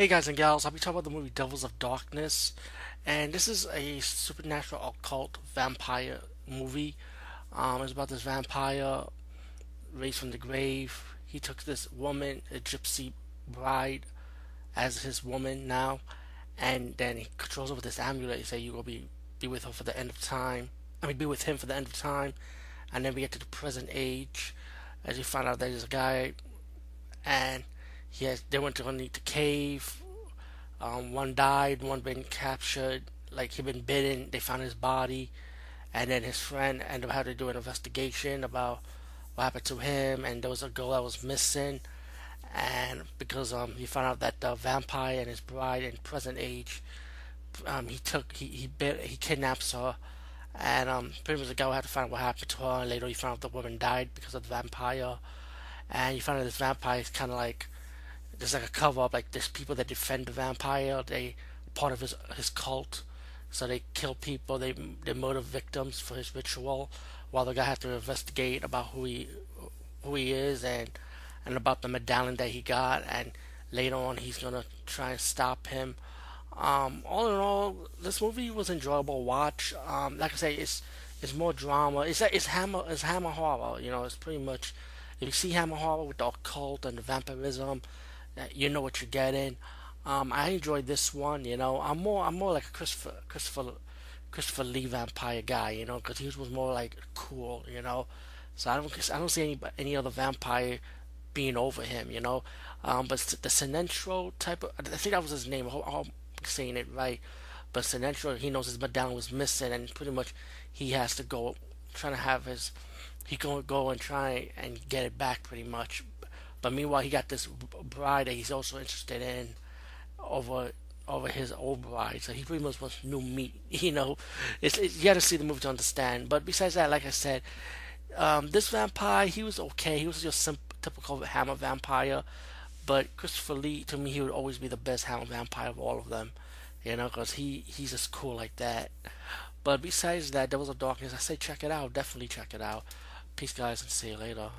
Hey guys and gals, I'll be talking about the movie Devils of Darkness, and this is a supernatural occult vampire movie. Um, it's about this vampire raised from the grave. He took this woman, a gypsy bride, as his woman now, and then he controls her with this amulet. He say you will be be with her for the end of time. I mean, be with him for the end of time, and then we get to the present age, as you find out there's a guy, and he has they went to underneath the cave. Um, one died, one been captured. Like he been bitten. They found his body, and then his friend ended up having to do an investigation about what happened to him. And there was a girl that was missing, and because um he found out that the vampire and his bride in present age, um he took he he bit he kidnaps her. And um, pretty much the guy had to find out what happened to her. And later, he found out the woman died because of the vampire. And he found out this vampire is kind of like there's like a cover up like there's people that defend the vampire they part of his his cult. So they kill people they they murder victims for his ritual while the guy has to investigate about who he who he is and and about the medallion that he got. And later on he's gonna try and stop him. Um, all in all this movie was enjoyable watch. Um, like I say it's it's more drama. It's it's hammer it's hammer horror you know it's pretty much if you see hammer horror with the occult and the vampirism you know what you're getting. Um, I enjoyed this one. You know, I'm more I'm more like a Christopher Christopher Christopher Lee vampire guy. You know, because he was more like cool. You know, so I don't I don't see any any other vampire being over him. You know, um, but the Sinestro type of I think that was his name. I hope I'm saying it right. But Sinestro, he knows his medallion was missing, and pretty much he has to go trying to have his he gonna go and try and get it back pretty much but meanwhile, he got this bride that he's also interested in over over his old bride. So he pretty much wants new meat. You know, it's, it's you got to see the movie to understand. But besides that, like I said, um, this vampire he was okay. He was just typical Hammer vampire. But Christopher Lee, to me, he would always be the best Hammer vampire of all of them. You know, because he he's just cool like that. But besides that, Devils of Darkness, I say check it out. Definitely check it out. Peace, guys, and see you later.